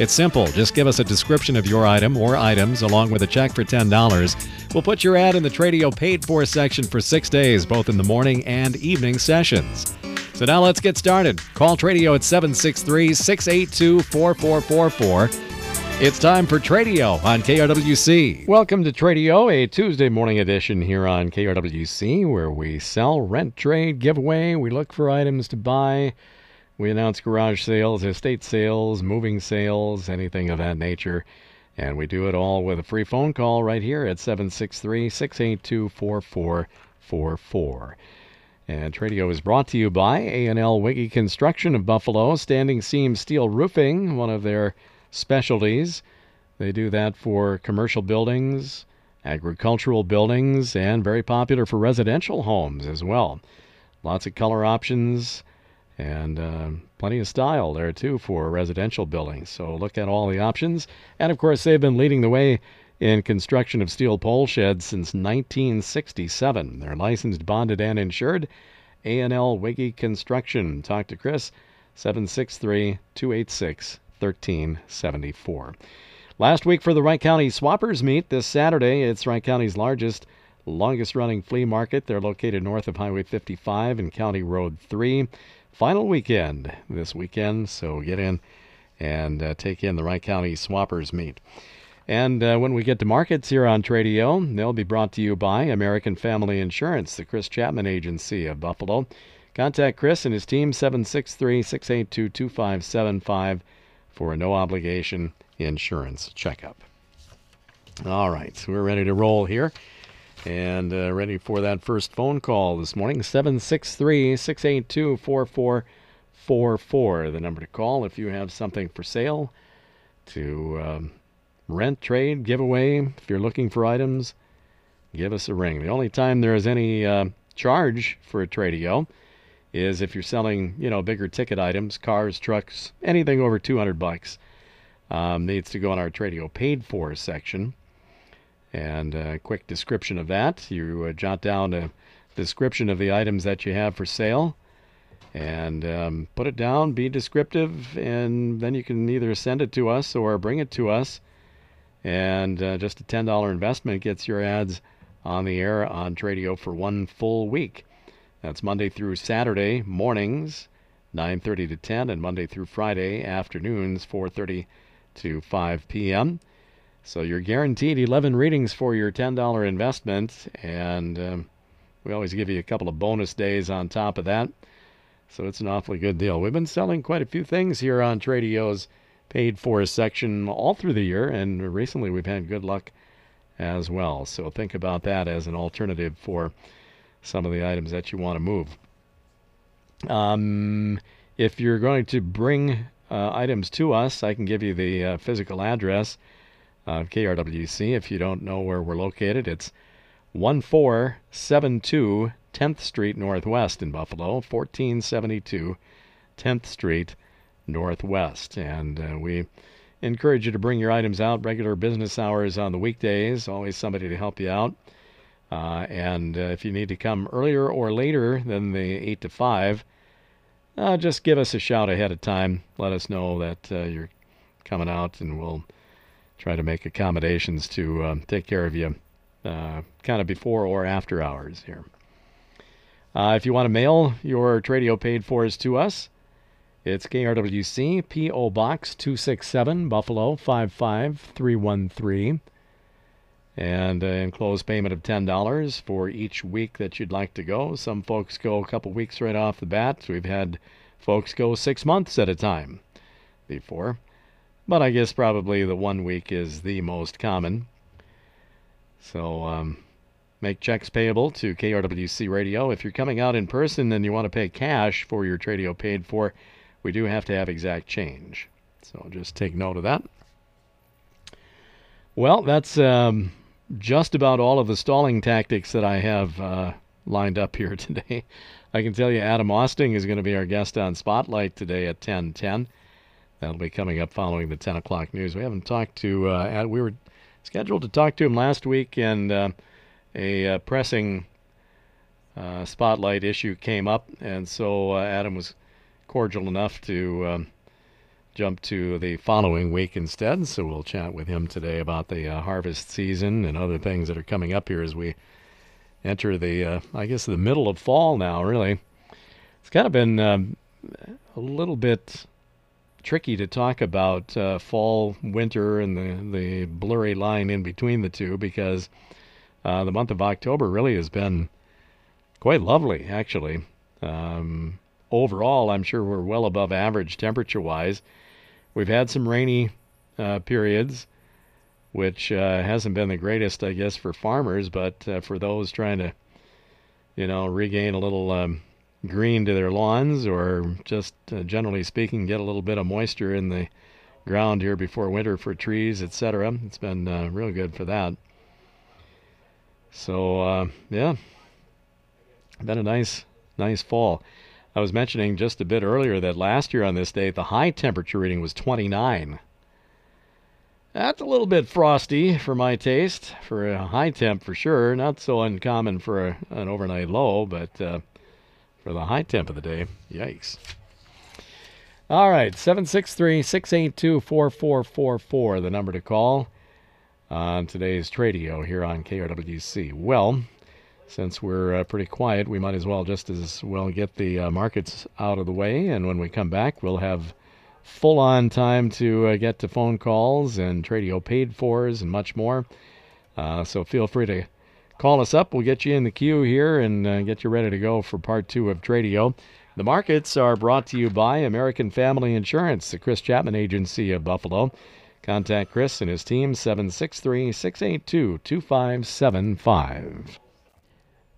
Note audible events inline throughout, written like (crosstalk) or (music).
It's simple. Just give us a description of your item or items along with a check for $10. We'll put your ad in the Tradio paid for section for six days, both in the morning and evening sessions. So now let's get started. Call Tradio at 763 682 4444. It's time for Tradio on KRWC. Welcome to Tradio, a Tuesday morning edition here on KRWC where we sell, rent, trade, give away. We look for items to buy. We announce garage sales, estate sales, moving sales, anything of that nature. And we do it all with a free phone call right here at 763 682 4444. And Tradio is brought to you by A&L Wiggy Construction of Buffalo, Standing Seam Steel Roofing, one of their specialties. They do that for commercial buildings, agricultural buildings, and very popular for residential homes as well. Lots of color options and uh, plenty of style there too for residential buildings. So look at all the options. And of course, they've been leading the way in construction of steel pole sheds since 1967. They're licensed, bonded, and insured. A&L Wiggy Construction. Talk to Chris, 763 286 1374. Last week for the Wright County Swappers meet this Saturday. It's Wright County's largest, longest running flea market. They're located north of Highway 55 and County Road 3. Final weekend this weekend, so get in and uh, take in the Wright County Swappers meet. And uh, when we get to markets here on Tradio, they'll be brought to you by American Family Insurance, the Chris Chapman Agency of Buffalo. Contact Chris and his team 763 682 2575 for a no obligation insurance checkup. All right, so we're ready to roll here and uh, ready for that first phone call this morning 763 682 4444. The number to call if you have something for sale to um, rent, trade, give away. If you're looking for items, give us a ring. The only time there is any uh, charge for a tradio is if you're selling, you know, bigger ticket items, cars, trucks, anything over 200 bucks, um, needs to go on our Tradio paid for section. And a quick description of that. You uh, jot down a description of the items that you have for sale and um, put it down, be descriptive, and then you can either send it to us or bring it to us. And uh, just a $10 investment gets your ads on the air on Tradio for one full week. That's Monday through Saturday mornings, 9:30 to 10, and Monday through Friday afternoons, 4:30 to 5 p.m. So you're guaranteed 11 readings for your $10 investment, and um, we always give you a couple of bonus days on top of that. So it's an awfully good deal. We've been selling quite a few things here on Tradio's paid for section all through the year, and recently we've had good luck as well. So think about that as an alternative for some of the items that you want to move. Um, if you're going to bring uh, items to us, I can give you the uh, physical address of KRWC. If you don't know where we're located, it's 1472 10th Street Northwest in Buffalo, 1472 10th Street Northwest. And uh, we encourage you to bring your items out regular business hours on the weekdays, always somebody to help you out. Uh, and uh, if you need to come earlier or later than the 8 to 5, uh, just give us a shout ahead of time. Let us know that uh, you're coming out, and we'll try to make accommodations to um, take care of you uh, kind of before or after hours here. Uh, if you want to mail your Tradio paid fors to us, it's KRWC, P.O. Box 267, Buffalo 55313 and uh, enclosed payment of $10 for each week that you'd like to go. Some folks go a couple weeks right off the bat. We've had folks go six months at a time before, but I guess probably the one week is the most common. So um, make checks payable to KRWC Radio. If you're coming out in person and you want to pay cash for your Tradio paid for, we do have to have exact change. So just take note of that. Well, that's um, just about all of the stalling tactics that I have uh, lined up here (laughs) today. I can tell you Adam Austing is going to be our guest on Spotlight today at 10:10. That'll be coming up following the 10 o'clock news. We haven't talked to. Uh, we were scheduled to talk to him last week, and uh, a uh, pressing uh, spotlight issue came up, and so uh, Adam was cordial enough to um, jump to the following week instead. So we'll chat with him today about the uh, harvest season and other things that are coming up here as we enter the, I guess, the middle of fall now. Really, it's kind of been um, a little bit tricky to talk about uh, fall, winter, and the the blurry line in between the two because uh, the month of October really has been quite lovely, actually. Um, overall, I'm sure we're well above average temperature wise. We've had some rainy uh, periods, which uh, hasn't been the greatest, I guess, for farmers, but uh, for those trying to, you know, regain a little um, green to their lawns or just uh, generally speaking, get a little bit of moisture in the ground here before winter for trees, etc. It's been uh, real good for that. So, uh, yeah, been a nice, nice fall. I was mentioning just a bit earlier that last year on this day, the high temperature reading was 29. That's a little bit frosty for my taste, for a high temp for sure. Not so uncommon for a, an overnight low, but uh, for the high temp of the day, yikes. All right, 763 682 4444, the number to call on today's Tradio here on KRWC. Well, since we're uh, pretty quiet, we might as well just as well get the uh, markets out of the way. And when we come back, we'll have full on time to uh, get to phone calls and Tradio paid fors and much more. Uh, so feel free to call us up. We'll get you in the queue here and uh, get you ready to go for part two of Tradio. The markets are brought to you by American Family Insurance, the Chris Chapman Agency of Buffalo. Contact Chris and his team 763 682 2575.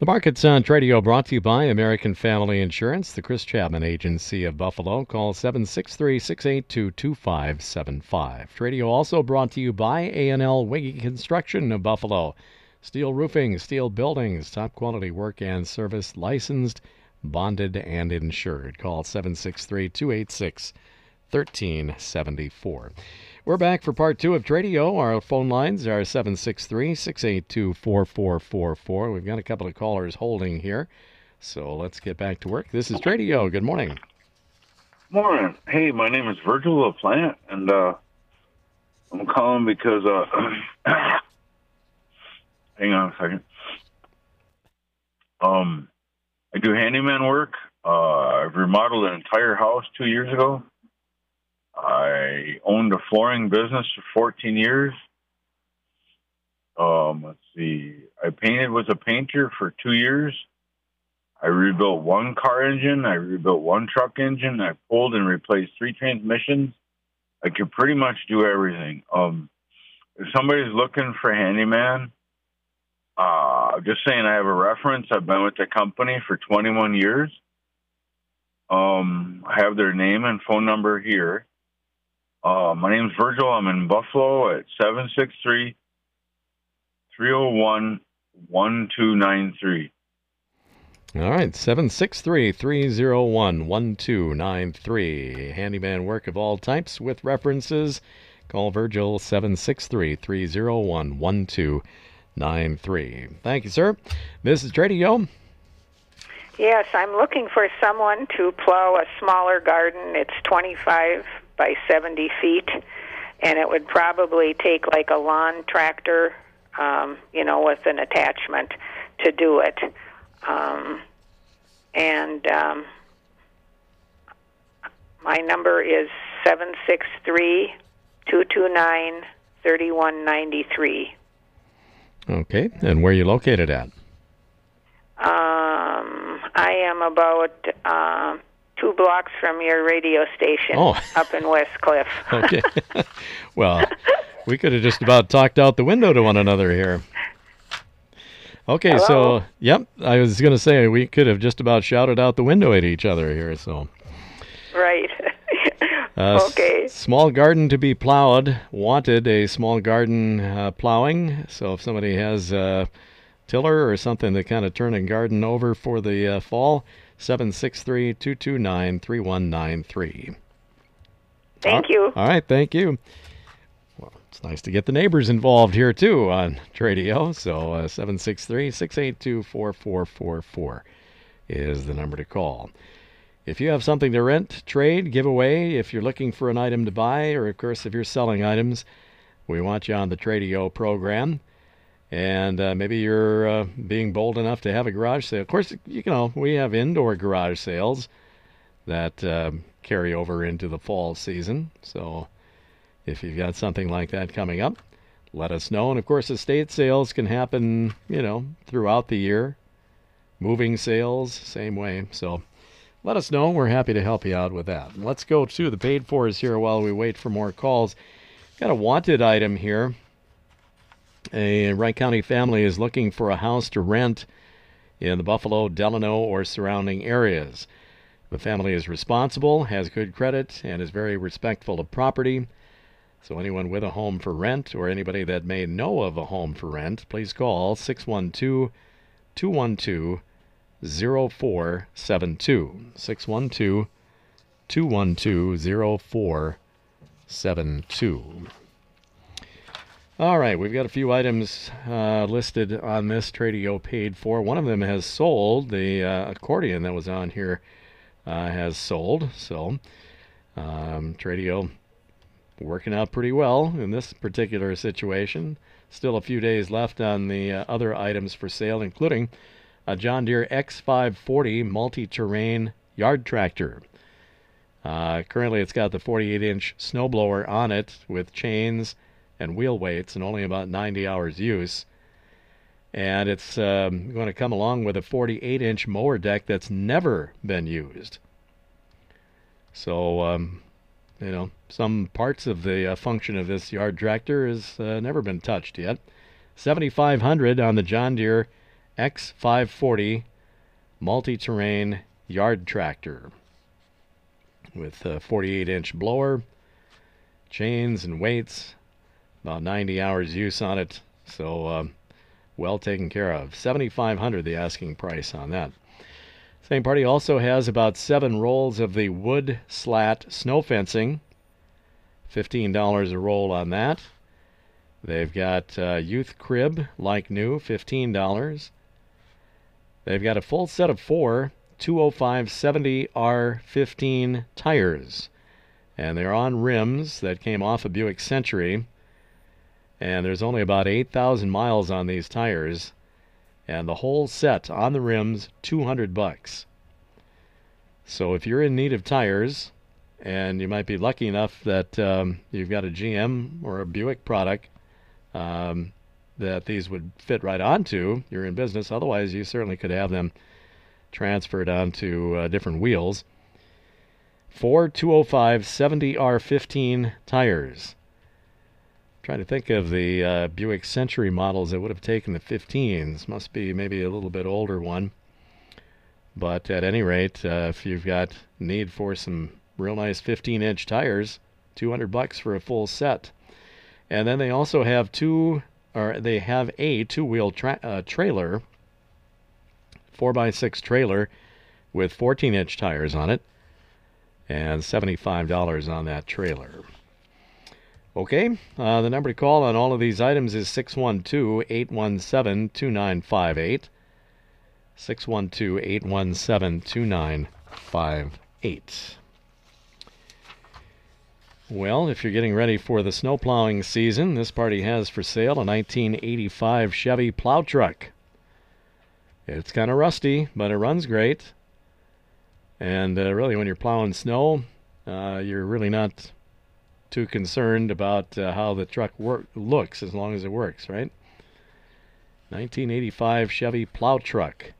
The Markets on Tradio brought to you by American Family Insurance, the Chris Chapman Agency of Buffalo. Call 763 682 2575. Tradio also brought to you by A&L Wiggy Construction of Buffalo. Steel roofing, steel buildings, top quality work and service, licensed, bonded, and insured. Call 763 286 1374. We're back for part two of Tradio. Our phone lines are 763 682 4444. We've got a couple of callers holding here. So let's get back to work. This is Tradio. Good morning. Morning. Hey, my name is Virgil LaPlante, and uh, I'm calling because. Uh, (clears throat) hang on a second. Um, I do handyman work. Uh, I've remodeled an entire house two years ago. I owned a flooring business for 14 years. Um, let's see. I painted was a painter for two years. I rebuilt one car engine. I rebuilt one truck engine. I pulled and replaced three transmissions. I could pretty much do everything. Um, if somebody's looking for handyman, uh, just saying I have a reference. I've been with the company for 21 years. Um, I have their name and phone number here. Uh, my name's Virgil. I'm in Buffalo at 763 301 1293. All right, 763 301 1293. Handyman work of all types with references. Call Virgil 763 301 1293. Thank you, sir. This is Tradio. Yes, I'm looking for someone to plow a smaller garden. It's 25 by 70 feet, and it would probably take like a lawn tractor, um, you know, with an attachment to do it. Um, and um, my number is 763 229 3193. Okay, and where are you located at? Um, I am about uh, two blocks from your radio station oh. (laughs) up in West Cliff. (laughs) okay. (laughs) well, we could have just about talked out the window to one another here. Okay, Hello? so yep, I was going to say we could have just about shouted out the window at each other here. So. Uh, Okay. s- small garden to be plowed. Wanted a small garden uh, plowing. So if somebody has a tiller or something to kind of turn a garden over for the uh, fall, 763 229 3193. Thank you. All right, thank you. Well, it's nice to get the neighbors involved here too on (laughs) Tradio. So uh, 763 682 4444 is the number to call. If you have something to rent, trade, give away, if you're looking for an item to buy, or of course if you're selling items, we want you on the Tradio program. And uh, maybe you're uh, being bold enough to have a garage sale. Of course, you know we have indoor garage sales that uh, carry over into the fall season. So if you've got something like that coming up, let us know. And of course, estate sales can happen, you know, throughout the year. Moving sales, same way. So let us know. We're happy to help you out with that. Let's go to the paid fors here while we wait for more calls. Got a wanted item here. A Wright County family is looking for a house to rent in the Buffalo, Delano, or surrounding areas. The family is responsible, has good credit, and is very respectful of property. So, anyone with a home for rent or anybody that may know of a home for rent, please call 612 212 0472. 612 212 0472. All right, we've got a few items uh, listed on this Tradio paid for. One of them has sold. The uh, accordion that was on here uh, has sold. So, um, Tradio working out pretty well in this particular situation. Still a few days left on the uh, other items for sale, including a John Deere X540 multi terrain yard tractor. Uh, currently, it's got the 48 inch snowblower on it with chains and wheel weights and only about 90 hours use. And it's um, going to come along with a 48 inch mower deck that's never been used. So, um, you know, some parts of the uh, function of this yard tractor has uh, never been touched yet. 7500 on the John Deere X540 multi-terrain yard tractor with a 48 inch blower, chains and weights, about 90 hours use on it. So um, well taken care of. 7500 the asking price on that. Same party also has about seven rolls of the wood slat snow fencing. $15 a roll on that. They've got uh, youth crib like new, $15. They've got a full set of four 205 70 R15 tires. And they're on rims that came off a Buick Century. And there's only about 8,000 miles on these tires. And the whole set on the rims, 200 bucks. So if you're in need of tires, and you might be lucky enough that um, you've got a GM or a Buick product um, that these would fit right onto, you're in business. Otherwise, you certainly could have them transferred onto uh, different wheels. Four 205 70R15 tires. Trying to think of the uh, Buick Century models that would have taken the 15s. Must be maybe a little bit older one. But at any rate, uh, if you've got need for some real nice 15 inch tires, 200 bucks for a full set. And then they also have two, or they have a two wheel tra- uh, trailer, 4x6 trailer with 14 inch tires on it, and $75 on that trailer. Okay, uh, the number to call on all of these items is 612 817 2958. 612 817 2958. Well, if you're getting ready for the snow plowing season, this party has for sale a 1985 Chevy plow truck. It's kind of rusty, but it runs great. And uh, really, when you're plowing snow, uh, you're really not too concerned about uh, how the truck work looks as long as it works, right? 1985 Chevy plow truck.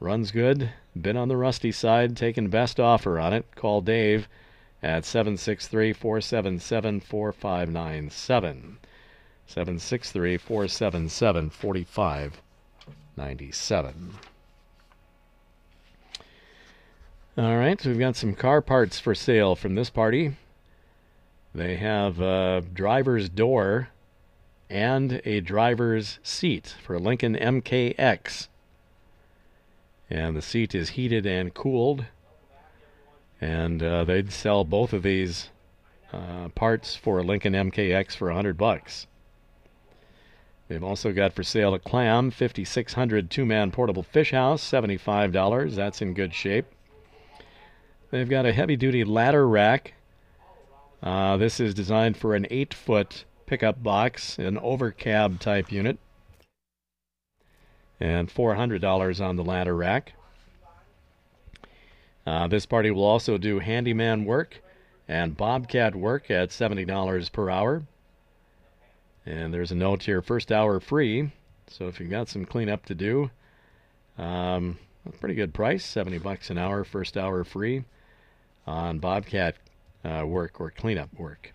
Runs good. Been on the rusty side, taking best offer on it. Call Dave at 763 477 4597. 763 477 4597. All right, we've got some car parts for sale from this party. They have a driver's door and a driver's seat for Lincoln MKX. And the seat is heated and cooled. And uh, they'd sell both of these uh, parts for a Lincoln MKX for 100 bucks. They've also got for sale a Clam 5600 two-man portable fish house, $75. That's in good shape. They've got a heavy-duty ladder rack. Uh, this is designed for an 8-foot pickup box, an overcab type unit. And $400 on the ladder rack. Uh, this party will also do handyman work and bobcat work at $70 per hour. And there's a note here first hour free. So if you've got some cleanup to do, um, pretty good price 70 bucks an hour, first hour free on bobcat uh, work or cleanup work.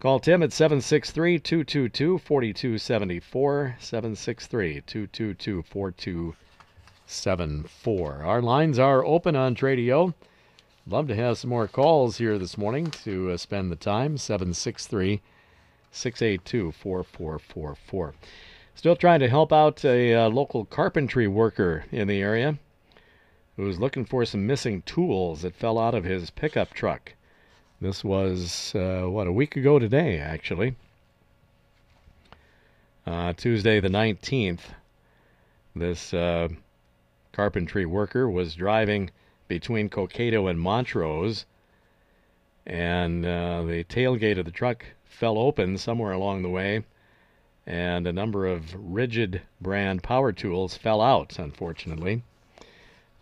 Call Tim at 763 222 4274. 763 222 4274. Our lines are open on Tradio. Love to have some more calls here this morning to uh, spend the time. 763 682 4444. Still trying to help out a uh, local carpentry worker in the area who's looking for some missing tools that fell out of his pickup truck. This was, uh, what, a week ago today, actually. Uh, Tuesday the 19th. This uh, carpentry worker was driving between Cokato and Montrose, and uh, the tailgate of the truck fell open somewhere along the way, and a number of Ridgid brand power tools fell out, unfortunately.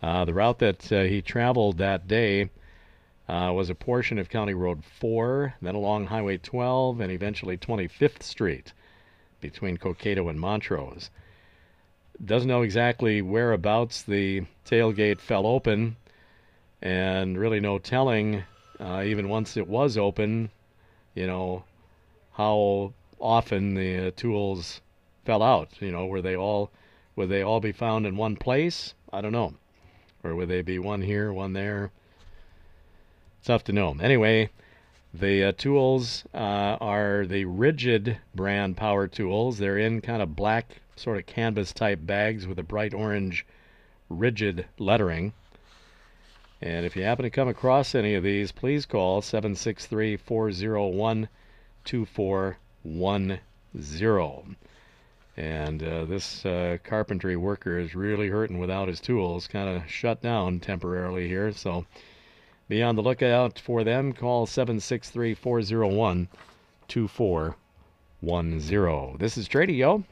Uh, the route that uh, he traveled that day uh, was a portion of County Road 4, then along Highway 12, and eventually 25th Street between Cokato and Montrose. Doesn't know exactly whereabouts the tailgate fell open, and really no telling, uh, even once it was open, you know, how often the uh, tools fell out. You know, were they all would they all be found in one place? I don't know, or would they be one here, one there? Tough to know. Anyway, the uh, tools uh, are the Ridgid brand power tools. They're in kind of black, sort of canvas type bags with a bright orange Ridgid lettering. And if you happen to come across any of these, please call 763 401 2410. And uh, this uh, carpentry worker is really hurting without his tools, kind of shut down temporarily here. So be on the lookout for them. Call 763 401 2410. This is Tradio.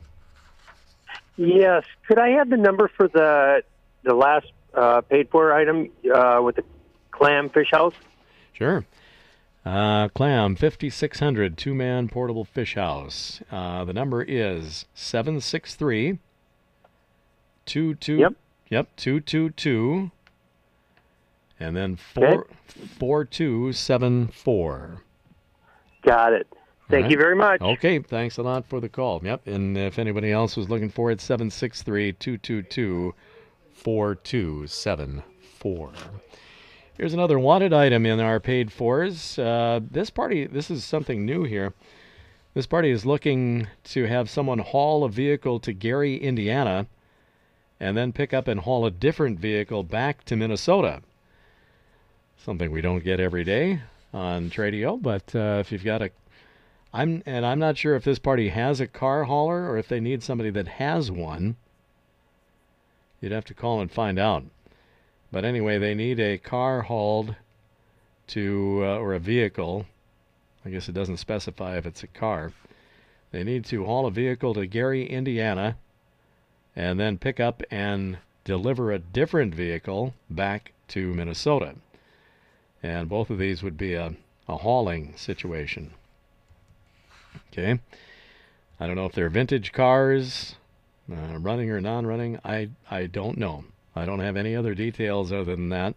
Yes. Could I have the number for the the last uh, paid for item uh, with the clam fish house? Sure. Uh, clam 5600 two man portable fish house. Uh, the number is 763 22 Yep. Yep, 222 and then four Okay. four two seven four. Got it. Thank right. you very much. Okay, thanks a lot for the call. Yep, and if anybody else was looking for it, 763-222-4274. Here's another wanted item in our paid fours. Uh, this party, this is something new here. This party is looking to have someone haul a vehicle to Gary, Indiana, and then pick up and haul a different vehicle back to Minnesota. Something we don't get every day on Tradio, but uh, if you've got a I'm and I'm not sure if this party has a car hauler or if they need somebody that has one. You'd have to call and find out. But anyway, they need a car hauled to uh, or a vehicle. I guess it doesn't specify if it's a car. They need to haul a vehicle to Gary, Indiana, and then pick up and deliver a different vehicle back to Minnesota. And both of these would be a, a hauling situation. Okay. I don't know if they're vintage cars, uh, running or non-running. I I don't know. I don't have any other details other than that.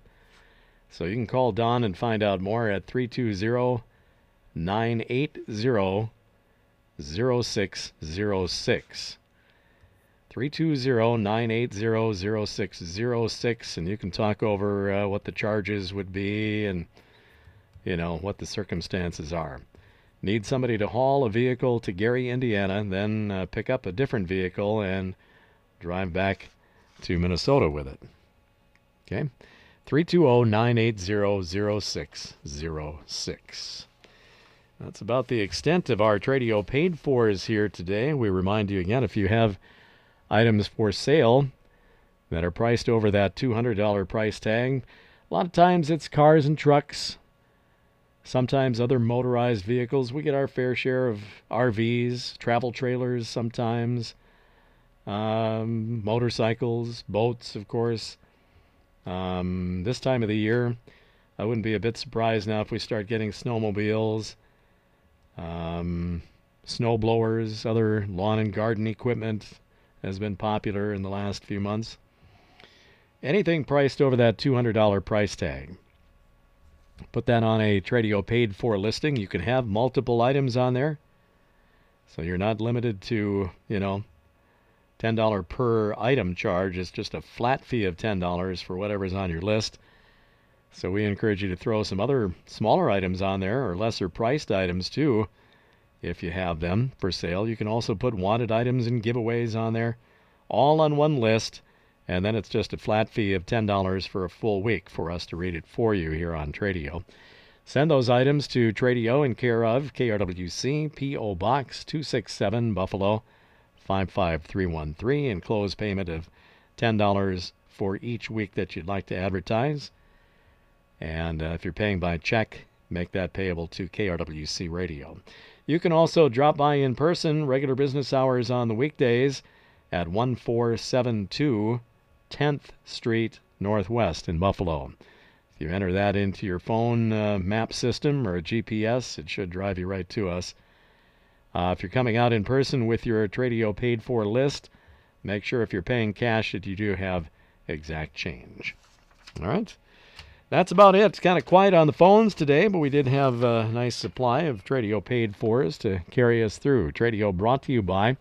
So you can call Don and find out more at 320-980-0606. 320-980-0606 and you can talk over uh, what the charges would be and you know what the circumstances are. Need somebody to haul a vehicle to Gary, Indiana, and then uh, pick up a different vehicle and drive back to Minnesota with it. Okay? 320-980-0606. That's about the extent of our Tradio paid for is here today. We remind you again if you have items for sale that are priced over that $200 price tag, a lot of times it's cars and trucks, sometimes other motorized vehicles. We get our fair share of RVs, travel trailers sometimes, um, motorcycles, boats, of course. Um, this time of the year, I wouldn't be a bit surprised now if we start getting snowmobiles um, snow blowers, other lawn and garden equipment has been popular in the last few months. Anything priced over that $200 price tag. Put that on a Tradio paid for listing. You can have multiple items on there. So you're not limited to, you know, $10 per item charge. It's just a flat fee of $10 for whatever's on your list. So we encourage you to throw some other smaller items on there or lesser priced items too if you have them for sale. You can also put wanted items and giveaways on there all on one list and then it's just a flat fee of $10 for a full week for us to read it for you here on Tradio. Send those items to Tradio in care of KRWC P.O. Box 267 Buffalo 55313 and close payment of $10 for each week that you'd like to advertise. And uh, if you're paying by check, make that payable to KRWC Radio. You can also drop by in person, regular business hours on the weekdays at 1472 10th Street Northwest in Buffalo. If you enter that into your phone uh, map system or GPS, it should drive you right to us. Uh, if you're coming out in person with your Tradio paid for list, make sure if you're paying cash that you do have exact change. All right. That's about it. It's kind of quiet on the phones today, but we did have a nice supply of Tradio paid fors to carry us through. Tradio brought to you by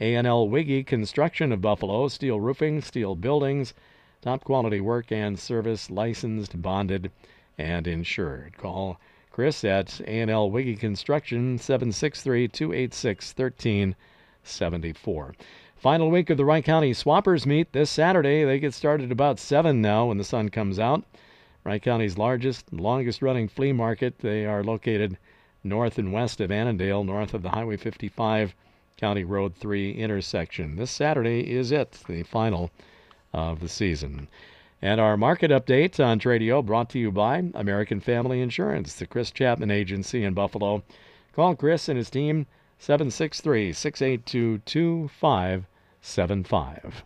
A&L Wiggy Construction of Buffalo, steel roofing, steel buildings, top quality work and service, licensed, bonded, and insured. Call Chris at A&L Wiggy Construction 763-286-1374. Final week of the Wright County Swappers meet this Saturday. They get started about 7 now when the sun comes out. Wright County's largest, longest running flea market. They are located north and west of Annandale, north of the Highway 55 County Road 3 intersection. This Saturday is it, the final of the season. And our market update on Tradio brought to you by American Family Insurance, the Chris Chapman Agency in Buffalo. Call Chris and his team 763 682 2575.